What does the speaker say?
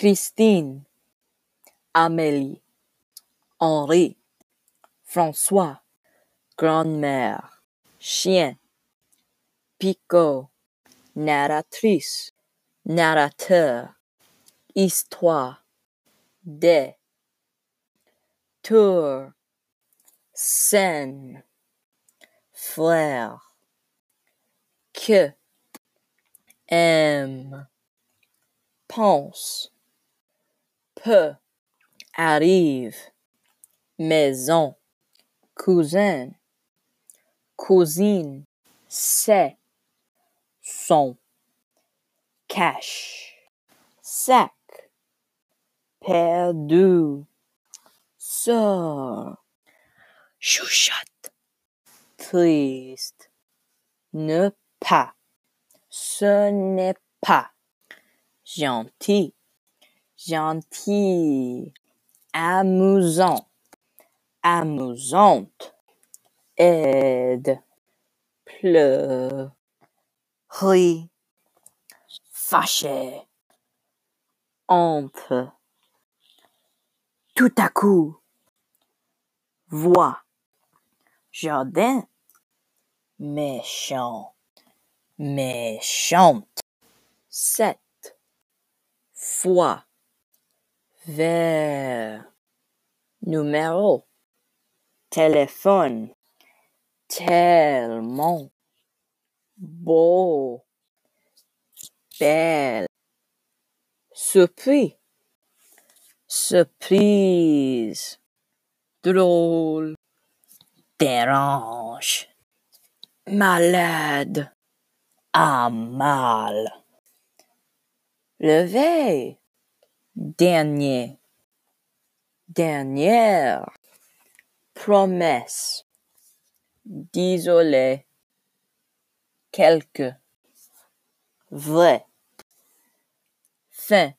Christine, Amélie, Henri, François, grand-mère, chien, picot, narratrice, narrateur, histoire, des, tour, scène, frère, que, aime, pense, peut, arrive, maison, cousin, cousine, c'est, son, cache, sac, perdu, sort, chuchote, triste, ne pas, ce n'est pas, gentil, gentil, amusant, amusante, aide, pleure, rit, fâché, entre, tout à coup, voix, jardin, méchant, méchante, sept, fois, vers, numéro, téléphone, tellement, beau, belle, surpris, surprise, drôle, dérange, malade, à mal, dernier, dernière, promesse, désolé, quelque, vrai, fin,